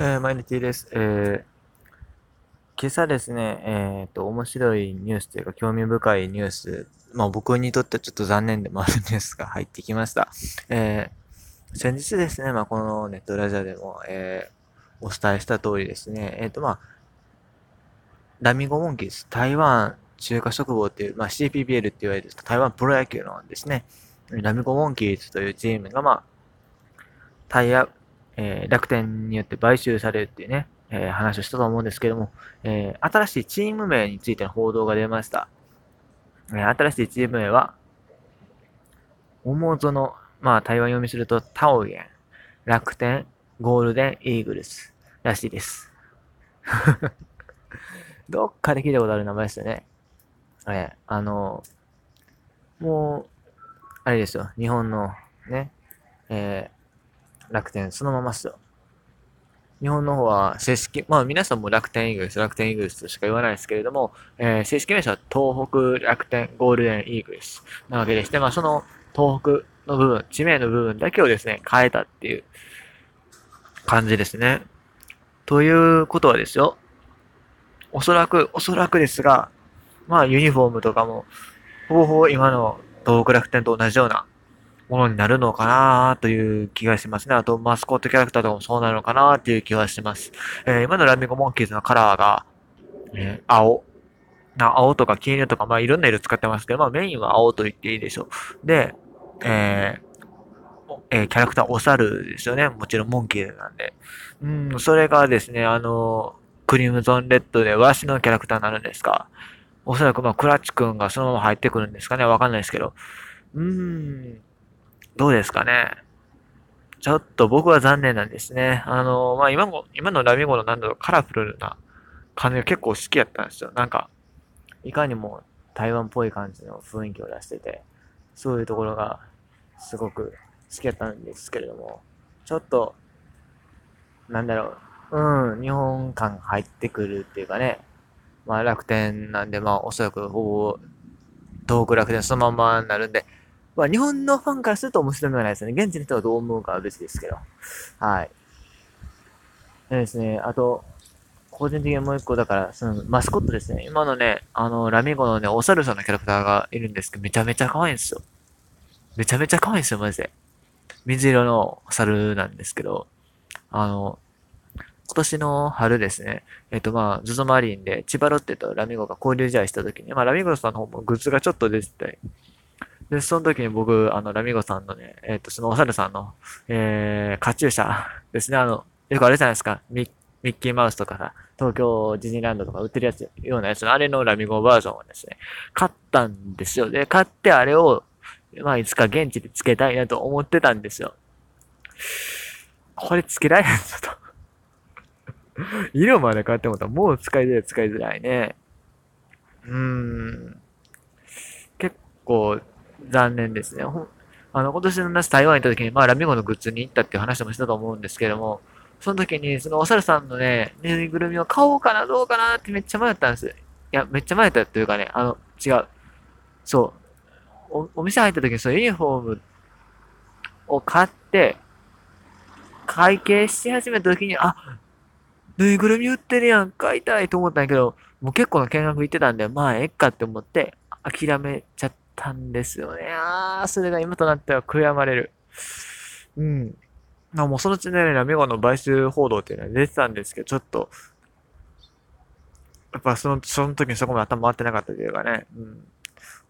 えー、マイルティです。えー、今朝ですね、えっ、と、面白いニュースというか、興味深いニュース、まあ僕にとってはちょっと残念でもあるニュースが 入ってきました。えー、先日ですね、まあこのネットラジオでも、えー、お伝えした通りですね、えっ、とまあ、ラミゴモンキーズ、台湾中華食房っていう、まあ CPBL って言われる台湾プロ野球のですね、ラミゴモンキーズというチームが、まあ、タイヤ、えー、楽天によって買収されるっていうね、えー、話をしたと思うんですけども、えー、新しいチーム名についての報道が出ました。えー、新しいチーム名は、桃園、まあ台湾読みするとタオゲン、楽天、ゴールデン、イーグルスらしいです。どっかで聞いたことある名前ですよね。えー、あの、もう、あれですよ、日本のね、えー、楽天そのままっすよ。日本の方は正式、まあ皆さんも楽天イーグルス、楽天イーグルスとしか言わないですけれども、えー、正式名称は東北楽天ゴールデンイーグルスなわけでして、まあその東北の部分、地名の部分だけをですね、変えたっていう感じですね。ということはですよ、おそらく、おそらくですが、まあユニフォームとかも、ほぼほぼ今の東北楽天と同じようなものになるのかなという気がしますね。あと、マスコットキャラクターとかもそうなのかなっていう気がします。えー、今のランディングモンキーズのカラーが、えー、青。な、青とか黄色とか、まあいろんな色使ってますけど、まあメインは青と言っていいでしょう。で、えー、えー、キャラクターお猿ですよね。もちろんモンキーズなんで。うん、それがですね、あの、クリムゾンレッドでワシのキャラクターになるんですか。おそらくまあクラッチ君がそのまま入ってくるんですかね。わかんないですけど。うーん。どうですかね。ちょっと僕は残念なんですね。あの、まあ、今も、今のラミゴのなんだろう、カラフルな感じが結構好きやったんですよ。なんか、いかにも台湾っぽい感じの雰囲気を出してて、そういうところがすごく好きやったんですけれども、ちょっと、なんだろう、うん、日本感入ってくるっていうかね、まあ楽天なんで、まあおそらくほぼ、東北楽天そのままになるんで、まあ、日本のファンからすると面白みはないですね。現地の人はどう思うかは別ですけど。はい。でですね、あと、個人的にもう一個、だから、その、マスコットですね。今のね、あの、ラミゴのね、お猿さんのキャラクターがいるんですけど、めちゃめちゃ可愛いんですよ。めちゃめちゃ可愛いんですよ、マジで。水色の猿なんですけど、あの、今年の春ですね、えっ、とまあ、ズゾマリンで千葉ロッテとラミゴが交流試合した時に、まあラミゴさんの方もグッズがちょっと出てて、で、その時に僕、あの、ラミゴさんのね、えっ、ー、と、そのお猿さんの、えー、カチューシャですね、あの、よくあれじゃないですか、ミミッキーマウスとかさ、東京ディズニーランドとか売ってるやつ、ようなやつの、あれのラミゴバージョンをですね、買ったんですよ。で、買ってあれを、まあ、いつか現地でつけたいなと思ってたんですよ。これつけられへんぞと。色まで買ってもたらもう使いづらい、使いづらいね。うーん。結構、残念ですね。あの、今年の夏台湾に行った時に、まあ、ラミゴのグッズに行ったっていう話もしたと思うんですけども、その時に、そのお猿さんのね、ぬいぐるみを買おうかな、どうかなってめっちゃ迷ったんです。いや、めっちゃ迷ったというかね、あの、違う。そう。お、お店入った時に、そのユニフォームを買って、会計し始めた時に、あ、ぬいぐるみ売ってるやん、買いたいと思ったんやけど、もう結構な見学行ってたんで、まあ、えっかって思って、諦めちゃった。たんですよね。ああ、それが今となっては悔やまれる。うん。まあもうそのうちね、ラミゴの買収報道っていうのは出てたんですけど、ちょっと、やっぱその、その時にそこまで頭回ってなかったというかね、うん。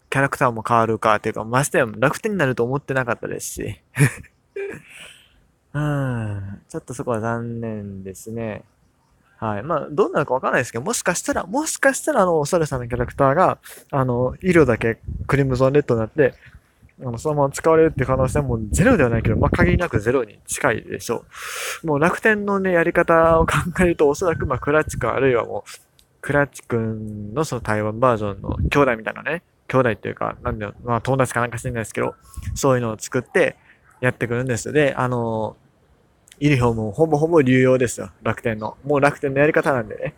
キャラクターも変わるかっていうか、ましてや楽天になると思ってなかったですし。うん。ちょっとそこは残念ですね。はい。まあ、どうなるかわかんないですけど、もしかしたら、もしかしたら、あの、お猿さんのキャラクターが、あの、色だけクリムゾンレッドになって、あの、そのまま使われるって可能性もゼロではないけど、まあ、限りなくゼロに近いでしょう。もう楽天のね、やり方を考えると、おそらく、まあ、クラッチ君、あるいはもう、クラッチ君のその台湾バージョンの兄弟みたいなね、兄弟っていうか、なんだよ、まあ、友達かなんか知らないですけど、そういうのを作ってやってくるんです。で、あのユニフォームもほぼほぼ流用ですよ。楽天の。もう楽天のやり方なんでね。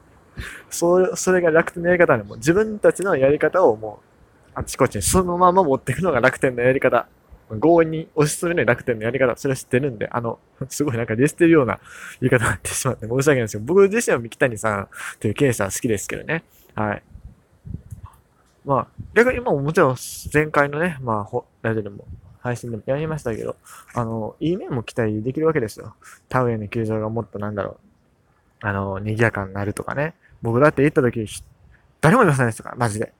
そそれが楽天のやり方でも自分たちのやり方をもうあちこちにそのまま持っていくのが楽天のやり方。強引に推し進めない楽天のやり方、それは知ってるんで、あの、すごいなんかディスってるような言い方になってしまって申し訳ないですけど、僕自身は三木谷さんという経営者は好きですけどね。はい。まあ、逆にももちろん前回のね、まあ、ラジオでも配信でもやりましたけど、あの、いい面も期待できるわけですよ。田植えの球場がもっとなんだろう、あの、賑やかになるとかね。僕だって行った時、誰もいませんでしたから、マジで。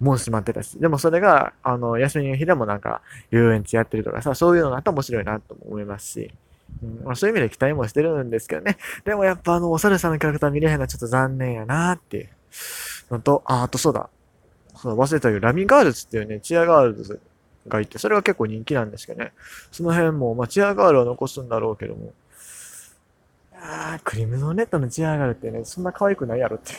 もう閉まってたし。でもそれが、あの、休みの日でもなんか、遊園地やってるとかさ、そういうのがあったら面白いなと思いますし。うん、そういう意味で期待もしてるんですけどね。でもやっぱあの、お猿さんのキャラクター見れへんのはちょっと残念やなっていうのと、あ、あとそうだ。そう忘れたけど、ラミガールズっていうね、チアガールズがいて、それが結構人気なんですけどね。その辺も、まあ、チアガールは残すんだろうけども。ああ、クリムゾンネットのチアガールってね、そんな可愛くないやろって。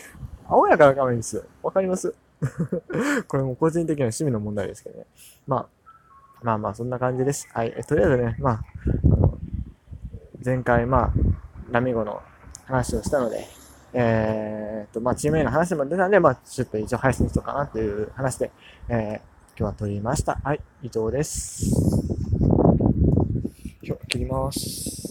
青やから可愛いんですよ。わかります？これも個人的な趣味の問題ですけどね。まあ、まあまあ、そんな感じです。はい。えとりあえずね、まあ、あの前回、まあ、ラミゴの話をしたので、えー、と、まあ、チーム A の話も出たんで、まあ、ちょっと一応配信しようかなっていう話で、えー、今日は撮りました。はい、以上です。今日は切ります。